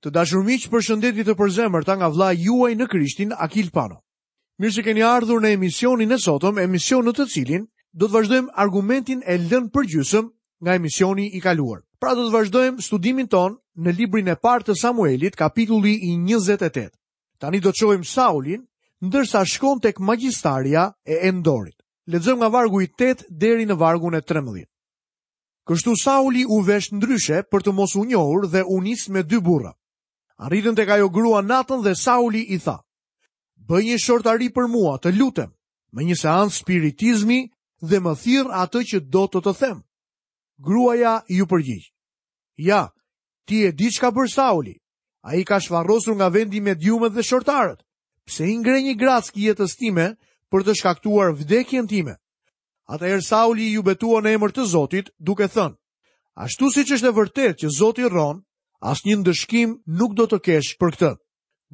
Të dashur miq, përshëndetje të përzemërta nga vëllai juaj në Krishtin, Akil Pano. Mirë se keni ardhur në emisionin e sotëm, emision në të cilin do të vazhdojmë argumentin e lënë përgjysmë nga emisioni i kaluar. Pra do të vazhdojmë studimin tonë në librin e parë të Samuelit, kapitulli i 28. Tani do të shohim Saulin ndërsa shkon tek magjistarja e Endorit. Lexojmë nga vargu i 8 deri në vargun e 13. Kështu Sauli u vesh ndryshe për të mos u njohur dhe u nis me dy burra. Arritën tek ajo grua natën dhe Sauli i tha: Bëj një shortari për mua, të lutem, me një seancë spiritizmi dhe më thirr atë që do të të them. Gruaja iu përgjigj. Ja, ti e di ç'ka bërë Sauli. Ai ka shfarosur nga vendi mediumet dhe shortarët. Pse i ngre një grackë jetës time për të shkaktuar vdekjen time? Atëherë Sauli iu betua në emër të Zotit, duke thënë, Ashtu siç është e vërtetë që Zoti rron, asnjë ndëshkim nuk do të kesh për këtë.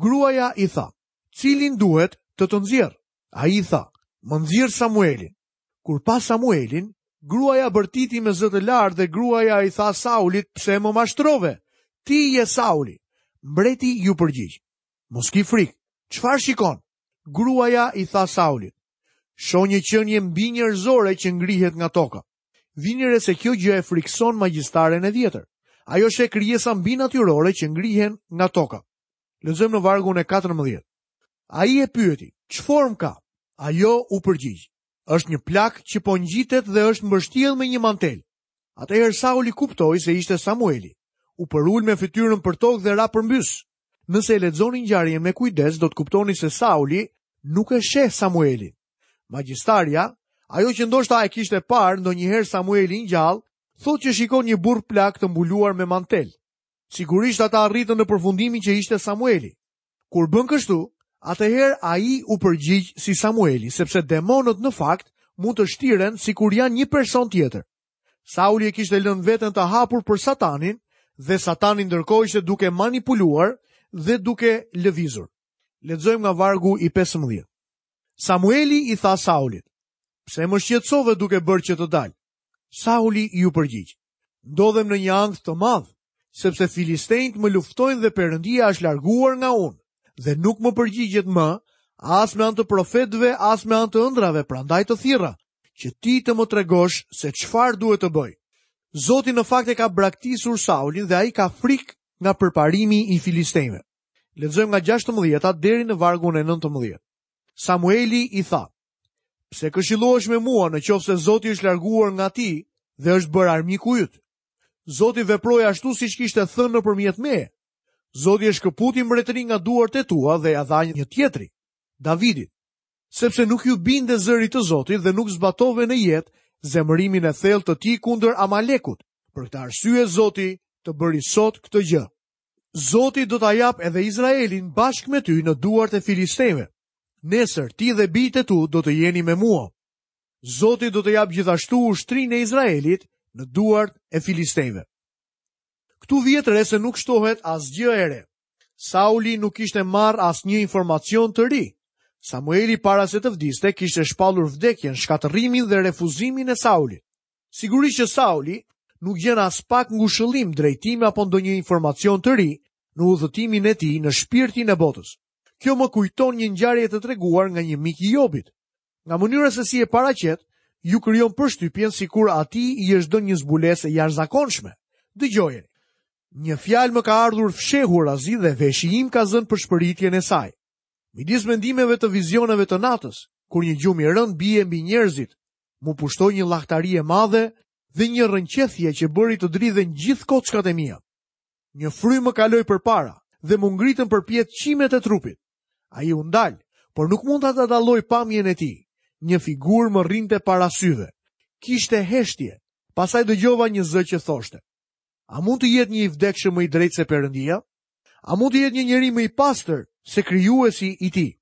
Gruaja i tha, cilin duhet të të nxjerr? Ai tha, më nxirr Samuelin. Kur pa Samuelin, gruaja bërtiti me zë të lartë dhe gruaja i tha Saulit pse më mashtrove, ti je Sauli. Mbreti iu përgjigj, mos ki frikë, çfarë shikon? Gruaja i tha Saulit, Shoh një qenie mbinjerëzore që ngrihet nga toka. Vini re se kjo gjë e frikëson magjistaren e vjetër. Ajo sheh krijesa mbinatyrore që ngrihen nga toka. Lexojmë në vargun e 14. Ai e pyeti, ç'formë ka? Ajo u përgjigj, është një plak që po ngjitet dhe është mbështjellë me një mantel. Atëherë Sauli kuptoi se ishte Samueli. U përul me fytyrën për tokë dhe ra përmbys. Nëse e lexoni ngjarjen me kujdes, do të kuptoni se Sauli nuk e sheh Samuelin. Magjistarja, ajo që ndoshta e kishte parë ndonjëherë Samuelin gjallë, thotë që shikon një burrë plak të mbuluar me mantel. Sigurisht ata arritën në përfundimin që ishte Samueli. Kur bënë kështu, atëherë ai u përgjigj si Samueli, sepse demonët në fakt mund të shtiren sikur janë një person tjetër. Sauli e kishte lënë veten të hapur për satanin dhe satani ndërkohë ishte duke manipuluar dhe duke lëvizur. Lexojmë nga vargu i 15. Samueli i tha Saulit, pse më shqetësove duke bërë që të dal? Sauli iu përgjigj, Ndodhem në një ankth të madh, sepse filistenjtë më luftojnë dhe Perëndia është larguar nga unë dhe nuk më përgjigjet më as me anë të profetëve, as me anë të ëndrrave, prandaj të thirra që ti të më tregosh se çfarë duhet të bëj. Zoti në fakt e ka braktisur Saulin dhe ai ka frikë nga përparimi i filistenjve. Lexojmë nga 16-ta deri në vargun e 19. Samueli i tha: Pse këshillohesh me mua në qoftë se Zoti është larguar nga ti dhe është bërë armiku yt? Zoti veproi ashtu siç kishte thënë nëpërmjet meje. Zoti e shkëputi mbretërinë nga duart e tua dhe ia dha një tjetri, Davidit, sepse nuk iu binde zërit të Zotit dhe nuk zbatove në jetë zemërimin e thellë të tij kundër Amalekut. Për këtë arsye Zoti të bëri sot këtë gjë. Zoti do ta japë edhe Izraelin bashkë me ty në duart e filistejve, Nesër ti dhe bijtë e tu do të jeni me mua. Zoti do të japë gjithashtu ushtrinë e Izraelit në duart e filistejve. Këtu vihet re se nuk shtohet asgjë e re. Sauli nuk kishte marrë asnjë informacion të ri. Samueli para se të vdiste kishte shpallur vdekjen, shkatërrimin dhe refuzimin e Saulit. Sigurisht që Sauli nuk gjen aspak ngushëllim, drejtim apo ndonjë informacion të ri në udhëtimin e tij në shpirtin e botës. Kjo më kujton një ngjarje të treguar nga një mik i Jobit. Nga mënyra se si e paraqet, ju krijon përshtypjen sikur atij i është dhënë një zbulesë e jashtëzakonshme. Dëgjojeni. Një fjalë më ka ardhur fshehurazi dhe veshi im ka zënë përshpëritjen e saj. Midis mendimeve të vizioneve të natës, kur një gjumë i rëndë bie mbi njerëzit, më pushtoi një llahtari e madhe dhe një rrënqethje që bëri të dridhen gjithë kockat e mia. Një frymë më kaloi përpara dhe m'u ngritën përpjet qimet e trupit. Ai u ndal, por nuk mund ta dalloj pamjen e tij. Një figurë më rrinte para syve. Kishte heshtje. Pastaj dëgjova një zë që thoshte: A mund të jetë një i vdekshëm më i drejtë se Perëndia? A mund të jetë një njeri më i pastër se krijuesi i tij?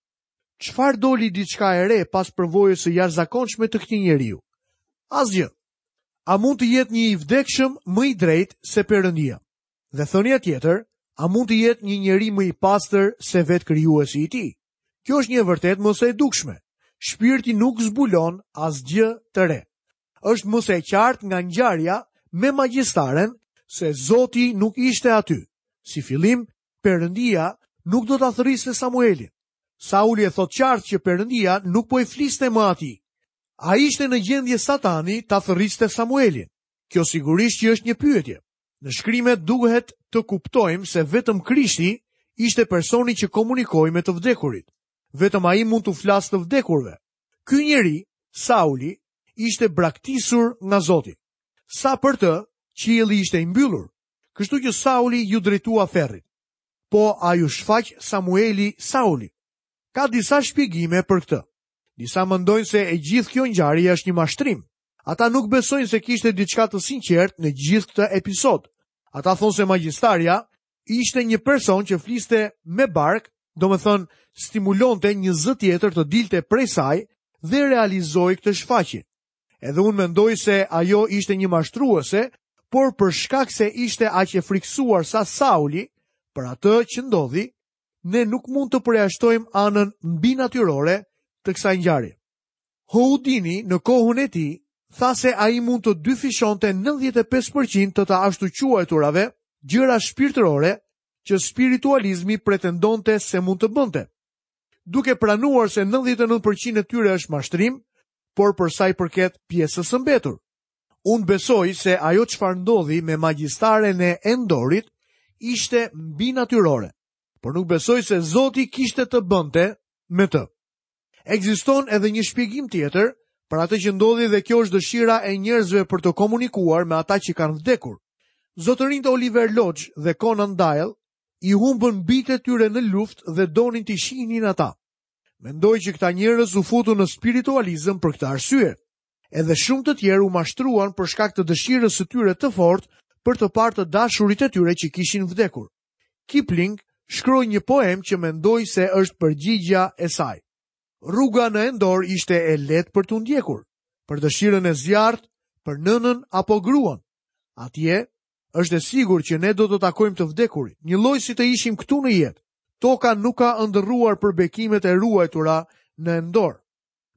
Çfarë doli diçka e re pas përvojës së jashtëzakonshme të këtij njeriu? Asgjë. A mund të jetë një i vdekshëm më i drejtë se Perëndia? Dhe thënia tjetër, a mund të jetë një njeri më i pastër se vetë krijuesi i tij? Kjo është një e vërtetë më se e dukshme. Shpirti nuk zbulon asgjë të re. Është më se e qartë nga ngjarja me magjistaren se Zoti nuk ishte aty. Si fillim, Perëndia nuk do ta thërriste Samuelin. Sauli e thotë qartë që Perëndia nuk po i fliste më atij. A ishte në gjendje Satani ta thërriste Samuelin. Kjo sigurisht që është një pyetje. Në shkrimet duhet të kuptojmë se vetëm Krishti ishte personi që komunikoi me të vdekurit. Vetëm ai mund t'u flasë të vdekurve. Ky njeri, Sauli, ishte braktisur nga Zoti. Sa për të, qielli ishte i mbyllur, kështu që Sauli iu drejtua ferrit. Po a iu shfaq Samueli Saulit? Ka disa shpjegime për këtë. Disa mendojnë se e gjithë kjo ngjarje është një mashtrim. Ata nuk besojnë se kishte diçka të sinqertë në gjithë këtë episod. Ata thonë se magjistarja ishte një person që fliste me bark, domethënë stimulonte një zë tjetër të dilte prej saj dhe realizoi këtë shfaqje. Edhe unë mendoj se ajo ishte një mashtruese, por për shkak se ishte aq e frikësuar sa Sauli për atë që ndodhi, ne nuk mund të përjashtojmë anën mbinatyrore të kësaj ngjarje. Houdini në kohën e tij tha se ai mund të dyfishonte 95% të të ashtuquajturave gjëra shpirtërore që spiritualizmi pretendonte se mund të bënte. Duke pranuar se 99% e tyre është mashtrim, por për sa i përket pjesës së mbetur. Unë besoj se ajo çfarë ndodhi me magjistaren e Endorit ishte mbinatyrore, por nuk besoj se Zoti kishte të bënte me të. Ekziston edhe një shpjegim tjetër për atë që ndodhi dhe kjo është dëshira e njerëzve për të komunikuar me ata që kanë vdekur. Zotërinjtë Oliver Lodge dhe Conan Doyle i humbën bijtë e tyre në luftë dhe donin t'i shihnin ata. Mendoj që këta njerëz u futën në spiritualizëm për këtë arsye. Edhe shumë të tjerë u mashtruan për shkak të dëshirës së tyre të fortë për të parë të dashurit e tyre që kishin vdekur. Kipling shkroi një poemë që mendoj se është përgjigja e saj. Rruga në Endor ishte e lehtë për t'u ndjekur, për dëshirën e zjarrtë, për nënën apo gruan. Atje është e sigurt që ne do të takojmë të vdekurit, njëlloj si të ishim këtu në jetë. Toka nuk ka ëndërruar për bekimet e ruajtura në Endor,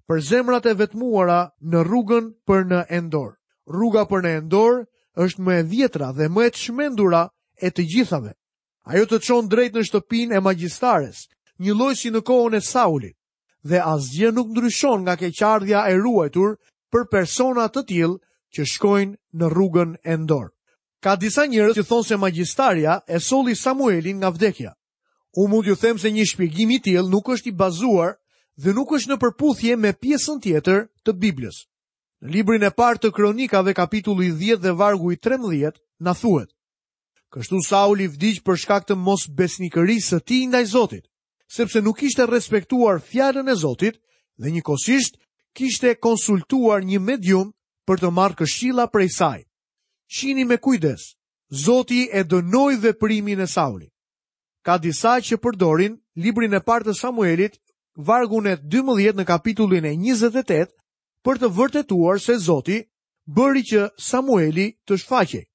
për zemrat e vetmuara në rrugën për në Endor. Rruga për në Endor është më e vjetra dhe më e çmendura e të gjithave. Ajo të çon drejt në shtëpinë e magjistares, njëlloj si në kohën e Saulit. dhe asgjë nuk ndryshon nga keqardhja e ruajtur për persona të tillë që shkojnë në rrugën Endor. Ka disa njerëz që thonë se magjistarja e solli Samuelin nga vdekja. Unë mund t'ju them se një shpjegim i tillë nuk është i bazuar dhe nuk është në përputhje me pjesën tjetër të Biblës. Në librin e parë të Kronikave, kapitulli 10 dhe vargu i 13, na thuhet: Kështu Sauli vdiq për shkak të mosbesnikërisë së tij ndaj Zotit. sepse nuk kishte respektuar fjalën e Zotit dhe njëkohësisht kishte konsultuar një medium për të marrë këshilla prej saj. Shihni me kujdes, Zoti e dënoi veprimin e Saulit. Ka disa që përdorin librin e parë të Samuelit, vargun e 12 në kapitullin e 28 për të vërtetuar se Zoti bëri që Samueli të shfaqej.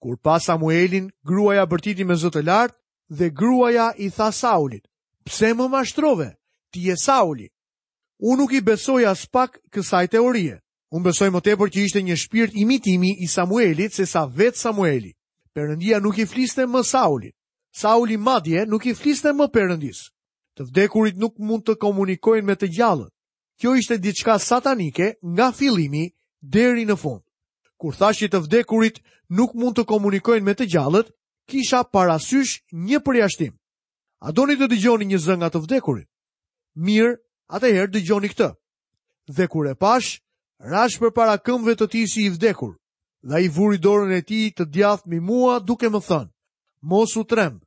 Kur pa Samuelin, gruaja bërtiti me zë të lartë dhe gruaja i tha Saulit, "Pse më mashtrove? Ti je Sauli." Unë nuk i besoj aspak kësaj teorie. Unë besoj më tepër që ishte një shpirt imitimi i Samuelit sesa vetë Samueli. Perëndia nuk i fliste më Saulit. Sauli madje nuk i fliste më Perëndisë. Të vdekurit nuk mund të komunikojnë me të gjallët. Kjo ishte diçka satanike nga fillimi deri në fund. Kur thashë se të vdekurit nuk mund të komunikojnë me të gjallët, kisha parasysh një përjashtim. A doni të dëgjoni një zë nga të vdekurit? Mirë, atëherë dëgjoni këtë. Dhe kur e pashë, rashë përpara këmbëve të tij si i vdekur, dhe ai vuri dorën e tij të djathtë mbi mua duke më thënë, mos u tremb,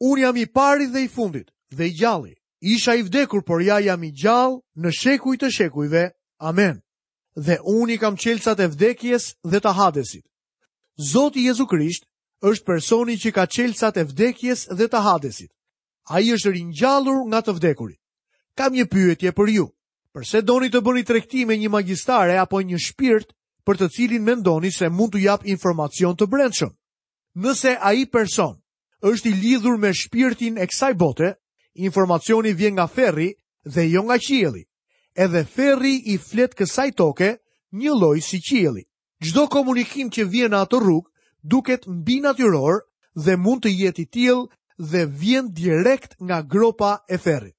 Unë jam i pari dhe i fundit, dhe i gjalli. Isha i vdekur, por ja jam i gjallë në shekuj të shekujve. Amen. Dhe unë i kam çelësat e vdekjes dhe të hadesit. Zoti Jezu Krisht është personi që ka çelësat e vdekjes dhe të hadesit. Ai është ringjallur nga të vdekurit. Kam një pyetje për ju. Përse doni të bëni tregti me një magjistare apo një shpirt për të cilin mendoni se mund t'ju japë informacion të brendshëm? Nëse ai person është i lidhur me shpirtin e kësaj bote, informacioni vjen nga ferri dhe jo nga qielli. Edhe ferri i flet kësaj toke njëlloj si qielli. Çdo komunikim që vjen në atë rrugë duket mbinatyror dhe mund të jetë i tillë dhe vjen direkt nga gropa e ferrit.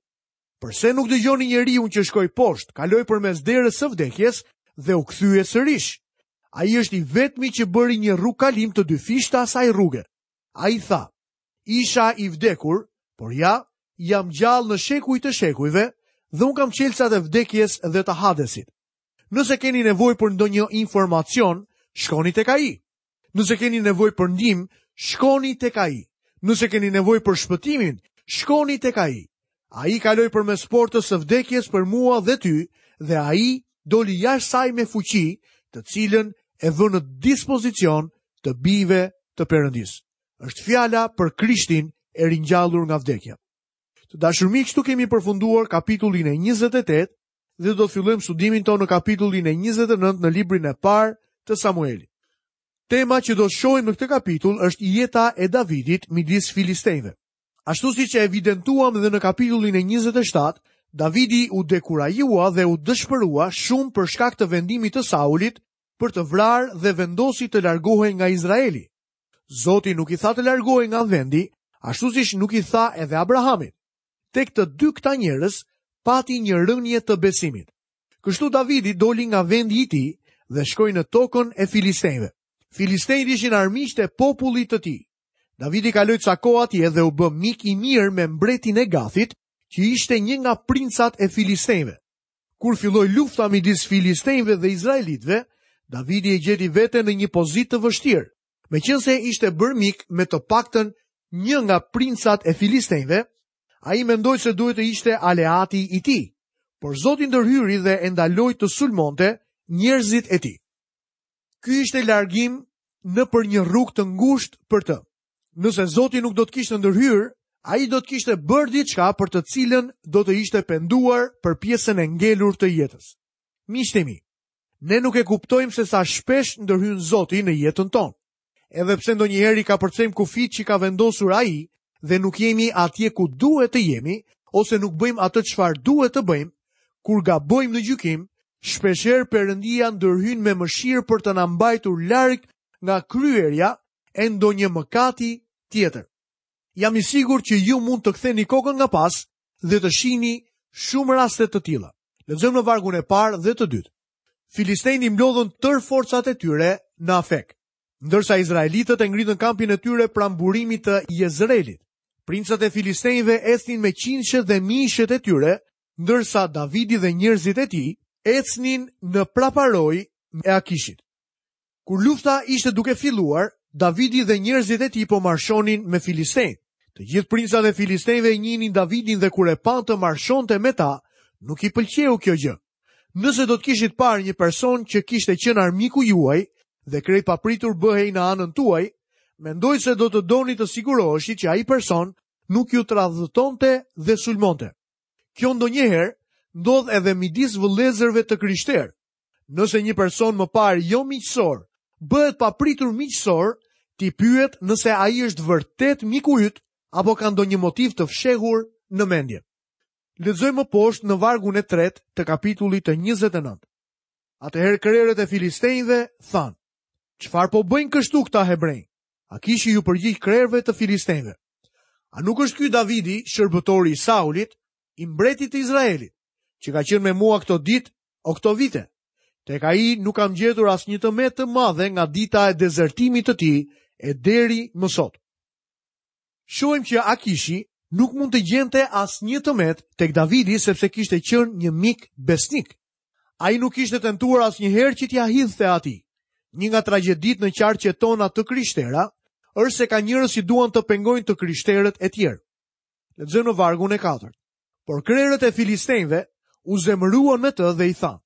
Përse nuk dëgjoni njeriun që shkoi poshtë, kaloi përmes derës së vdekjes dhe u kthye sërish. Ai është i vetmi që bëri një rrugëkalim të dyfishtë të asaj rruge. Ai tha, isha i vdekur, por ja, jam gjallë në shekuj të shekujve dhe unë kam çelësat e vdekjes dhe të hadesit. Nëse keni nevojë për ndonjë informacion, shkoni tek ai. Nëse keni nevojë për ndihmë, shkoni tek ai. Nëse keni nevojë për shpëtimin, shkoni tek ai. Ai kaloi përmes portës së vdekjes për mua dhe ty, dhe ai doli jashtë saj me fuqi të cilën e vë në dispozicion të bijve të Perëndisë. Është fjala për Krishtin e ringjallur nga vdekja. Të dashur miq, kështu kemi përfunduar kapitullin e 28 dhe do të fillojmë studimin tonë në kapitullin e 29 në librin e parë të Samuelit. Tema që do të shohim në këtë kapitull është jeta e Davidit midis filistenjve. Ashtu siç e evidentuam dhe në kapitullin e 27, Davidi u dekurajua dhe u dëshpërua shumë për shkak të vendimit të Saulit për të vrarë dhe vendosi të largohej nga Izraeli. Zoti nuk i tha të largohej nga vendi, ashtu siç nuk i tha edhe Abrahamit. Tek të dy këta njerëz, pati një rënie të besimit. Kështu Davidi doli nga vendi i tij dhe shkoi në tokën e Filistenjve. Filistenjtë ishin armiqtë e popullit të tij. Davidi kaloi ca kohë atje dhe u bë mik i mirë me mbretin e Gathit, që ishte një nga princat e filistenjve. Kur filloi lufta midis filistenjve dhe izraelitëve, Davidi e gjeti veten në një pozitë të vështirë. Meqenëse ishte bërë mik me të paktën një nga princat e filistenjve, ai mendoi se duhet të ishte aleati i tij. Por Zoti ndërhyri dhe e ndaloi të sulmonte njerëzit e tij. Ky ishte largim nëpër një rrugë të ngushtë për të. Nëse Zoti nuk do të kishte ndërhyrë, ai do të kishte bërë diçka për të cilën do të ishte penduar për pjesën e ngelur të jetës. Miqtë mi, ne nuk e kuptojmë se sa shpesh ndërhyn Zoti në jetën tonë. Edhe pse ndonjëherë i kapërcejmë kufijtë që ka vendosur ai dhe nuk jemi atje ku duhet të jemi ose nuk bëjmë atë çfarë duhet të bëjmë, Kur gabojmë në gjykim, shpeshherë Perëndia ndërhyn me mëshirë për të na mbajtur larg nga kryerja e ndonjë mëkati tjetër. Jam i sigurt që ju mund të ktheni kokën nga pas dhe të shihni shumë raste të tilla. Lexojmë në vargun e parë dhe të dytë. Filistenjtë mblodhën tërë forcat e tyre në Afek. Ndërsa izraelitët e ngritën kampin e tyre pranë burimit të Jezrelit, princat e filistenjve ecnin me qindëshet dhe mijëshet e tyre, ndërsa Davidi dhe njerëzit e tij ecnin në praparojën e Akishit. Kur lufta ishte duke filluar, Davidi dhe njerëzit e tij po marshonin me filistenjtë. Të gjithë princat e filistenjve e njihnin Davidin dhe kur e panë të marshonte me ta, nuk i pëlqeu kjo gjë. Nëse do të kishit parë një person që kishte qenë armiku juaj dhe krejt papritur bëhej në anën tuaj, mendoj se do të doni të siguroheshit që ai person nuk ju tradhëtonte dhe sulmonte. Kjo ndonjëherë ndodh edhe midis vëllezërve të krishterë. Nëse një person më parë jo miqësor bëhet papritur miqësor, ti pyet nëse ai është vërtet miku yt apo ka ndonjë motiv të fshehur në mendje. Lexojmë më poshtë në vargun e tretë të kapitullit të 29. Atëherë krerët e filistenjve thanë, çfarë po bëjnë kështu këta hebrenj? Akishi iu përgjigj krerëve të filistenjve? A nuk është ky Davidi, shërbëtori i Saulit, i mbretit të Izraelit, që ka qenë me mua këto ditë, o këto vite? Tek ai nuk kam gjetur asnjë të metë të madhe nga dita e dezertimit të tij e deri më sot. Shohim që Akishi nuk mund të gjente asnjë të metë tek Davidi sepse kishte qenë një mik besnik. Ai nuk kishte tentuar asnjëherë që t'ia hidhte atij. Një nga tragjeditë në qarqet tona të krishtera, është se ka njerëz që duan të pengojnë të krishterët e tjerë. Lexojmë në vargun e katërt. Por krerët e filistenjve u zemëruan me të dhe i thanë,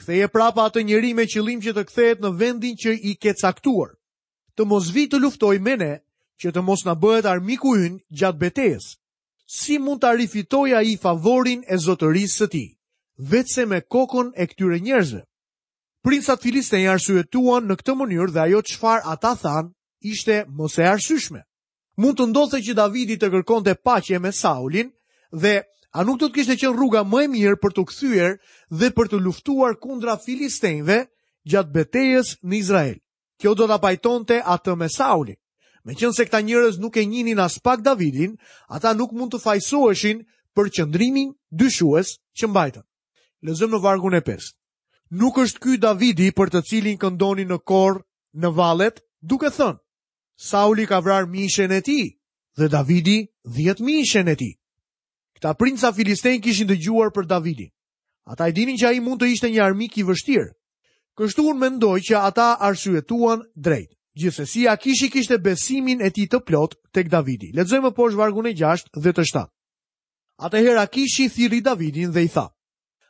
ktheje prapa atë njeri me qëllim që të kthehet në vendin që i ke caktuar. të mos vijë të luftojë me ne, që të mos na bëhet armiku ynë gjatë betejës. Si mund ta rifitojë ai favorin e zotërisë së tij, veçse me kokën e këtyre njerëzve? Princat filistenj arsyetuan në këtë mënyrë dhe ajo çfarë ata thanë ishte mëse e arsyeshme. Mund të ndodhte që Davidi të kërkonte paqe me Saulin dhe a nuk do të kishte qenë rruga më e mirë për t'u kthyer dhe për të luftuar kundra filistenjve gjatë betejës në Izrael? Kjo do ta pajtonte atë me Saulin. Meqenëse këta njerëz nuk e njihnin aspak Davidin, ata nuk mund të fajësoheshin për qëndrimin dyshues që mbajtën. Lexojmë në vargun e 5. Nuk është ky Davidi për të cilin këndonin në kor në vallet, duke thënë, Sauli ka vrarë mijëshen e tij dhe Davidi dhjetëmijëshen e tij. Këta princa filistenj kishin dëgjuar për Davidin. Ata e dinin që ai mund të ishte një armik i vështirë. Kështu unë mendoj që ata arsyetuan drejt. Gjithsesi Akishi kishte besimin e tij të plotë tek Davidi. Lexojmë poshtë vargun e 6 dhe të 7. Atëherë Akishi thirri Davidin dhe i tha: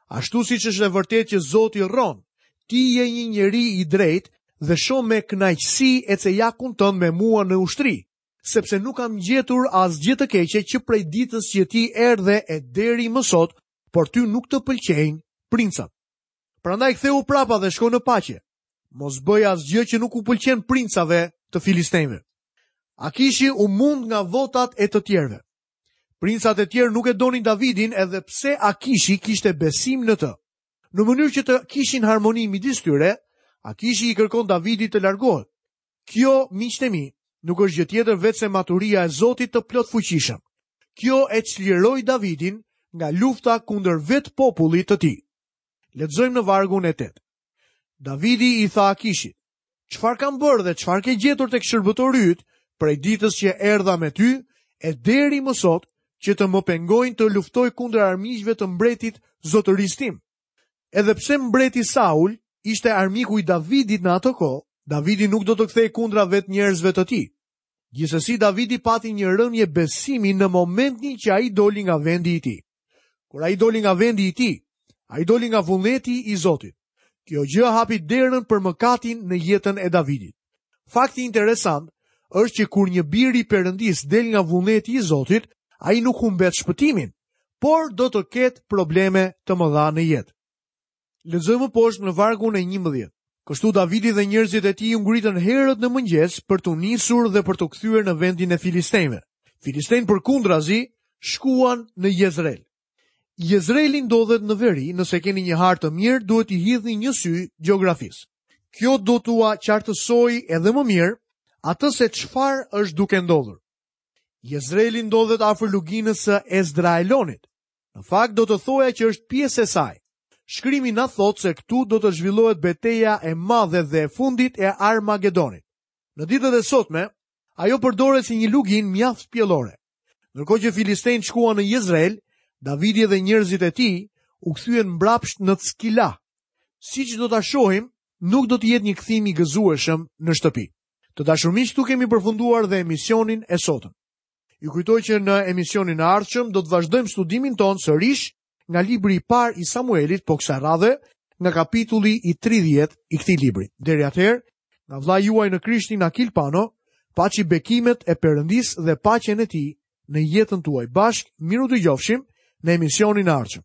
Ashtu siç është e vërtetë që Zoti rron, ti je një njeri i drejtë dhe shoh me kënaqësi ecejakun tënd me mua në ushtri, sepse nuk kam gjetur asgjë të keqe që prej ditës që ti erdhe e deri më sot por ty nuk të pëlqejnë princat. Prandaj kthehu prapa dhe shko në paqe. Mos bëj asgjë që nuk u pëlqen princave të filistenjve. Akishi u mund nga votat e të tjerëve. Princat e tjerë nuk e donin Davidin edhe pse Akishi kishte besim në të. Në mënyrë që të kishin harmoni midis tyre, Akishi i kërkon Davidit të largohet. Kjo, miqtë e mi, nuk është gjë tjetër veçse maturia e Zotit të plotfuqishëm. Kjo e çliroi Davidin nga lufta kundër vetë popullit të tij. Lexojmë në vargun e 8. Davidi i tha Akishit: "Çfarë kam bërë dhe çfarë ke gjetur tek shërbëtori yt prej ditës që erdha me ty e deri më sot që të më pengojnë të luftoj kundër armiqve të mbretit zotërisë tim?" Edhe pse mbreti Saul ishte armiku i Davidit në atë kohë, Davidi nuk do të kthehej kundra vetë njerëzve të tij. Gjithsesi Davidi pati një rënie besimi në momentin që ai doli nga vendi i tij. Kur ai doli nga vendi i tij, ai doli nga vullneti i Zotit. Kjo gjë hapi derën për mëkatin në jetën e Davidit. Fakti interesant është që kur një bir i Perëndisë del nga vullneti i Zotit, ai nuk humbet shpëtimin. por do të ketë probleme të mëdha në jetë. Lexojmë më poshtë në vargun e 11. Kështu Davidi dhe njerëzit e tij u ngritën herët në mëngjes për t'u nisur dhe për t'u kthyer në vendin e Filistejve. Filistejtë përkundrazi shkuan në Jezreel. Jezreeli ndodhet në veri, nëse keni një hartë të mirë, duhet t'i hidhni një sy gjeografisë. Kjo do t'ua qartësojë edhe më mirë atë se çfarë është duke ndodhur. Jezreeli ndodhet afër luginës së Ezdraelonit. Në fakt do të thoja që është pjesë e saj. Shkrimi na thotë se këtu do të zhvillohet beteja e madhe dhe e fundit e Armagedonit. Në ditët e sotme, ajo përdoret si një luginë mjaft pjellore. Ndërkohë që Filistejtë shkuan në Jezreel, Davidi dhe njerëzit e tij u kthyen mbrapsht në Tsiklag. Siç do ta shohim, nuk do të jetë një kthim i gëzueshëm në shtëpi. Të dashur miq, këtu kemi përfunduar dhe emisionin e sotëm. Ju kujtoj që në emisionin e ardhshëm do të vazhdojmë studimin tonë sërish nga libri i parë i Samuelit, po kësaj radhe nga kapitulli i 30 i këtij libri. Deri atëherë, nga vëllai juaj në Krishtin Akil Pano, paçi bekimet e Perëndisë dhe paqen e tij në jetën tuaj. Bashkë mirudëgjofshim në emisionin e ardhshëm.